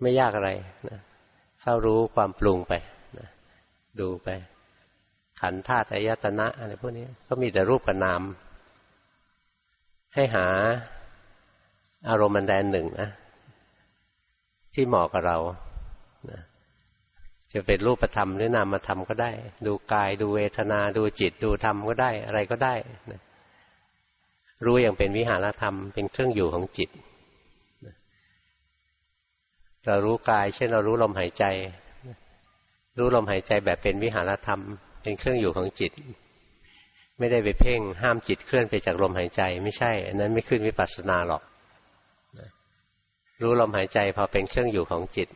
ไม่ยากอะไรนะเฝ้ารู้ความปรุงไปนะดูไป ขันธาตุอายตนะอะไรพวกนี้ก็มีแต่รูปกับนาม ให้หาอารมณ์แดนหนึ่งนะที่เหมาะกับเรานะจะเป็นรูปธรรมหรือนามธรรมก็ได้ ดูกายดูเวทนาดูจิตดูธรรมก็ได้ อะไรก็ได้นะรู้อย่างเป็นวิหารธรรมเป็นเครื่องอยู่ของจิต เรารู้กาย เช่นเรารู้ลมหายใจ รู้ลมหายใจแบบเป็นวิหารธรรม เป็นเครื่องอยู่ของจิต ไม่ได้ไปเพ่ง ห้ามจิตเคลื่อนไปจากลมหายใจ ไม่ใช่ อันนั้นไม่ขึ้นวิปัสสนาหรอก รู้ลมหายใจพอเป็นเครื่องอยู่ของจิต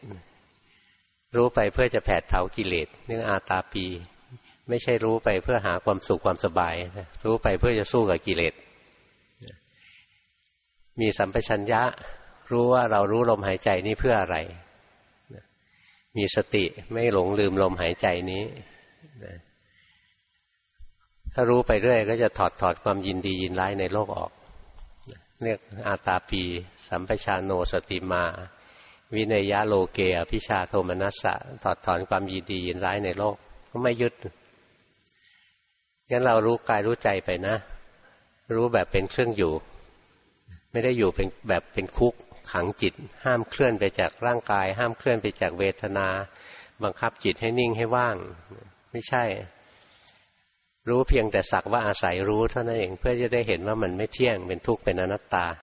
รู้ไปเพื่อจะแผดเผากิเลสเรื่องอาตาปี ไม่ใช่รู้ไปเพื่อหาความสุขความสบาย รู้ไปเพื่อจะสู้กับกิเลสมีสัมปชัญญะ รู้ว่าเรารู้ลมหายใจนี้เพื่ออะไร มีสติไม่หลงลืมลมหายใจนี้ถ้ารู้ไปเรื่อย ก็จะถอดถอดความยินดียินร้ายในโลกออกเรียกอาตาปี สัมปชาโนสติมา วินัยะโลเกอพิชาโทมนัสสะถอดถอนความยินดียินร้ายในโลก ก็ไม่ยึดงั้นเรารู้กายรู้ใจไปนะ รู้แบบเป็นเครื่องอยู่ ไม่ได้อยู่เป็นแบบเป็นคุกขังจิต ห้ามเคลื่อนไปจากร่างกาย ห้ามเคลื่อนไปจากเวทนา บังคับจิตให้นิ่งให้ว่าง ไม่ใช่ รู้เพียงแต่สักว่าอาศัยรู้เท่านั้นเองเพื่อจะได้เห็นว่ามันไม่เที่ยงเป็นทุกข์เป็นอนัตตา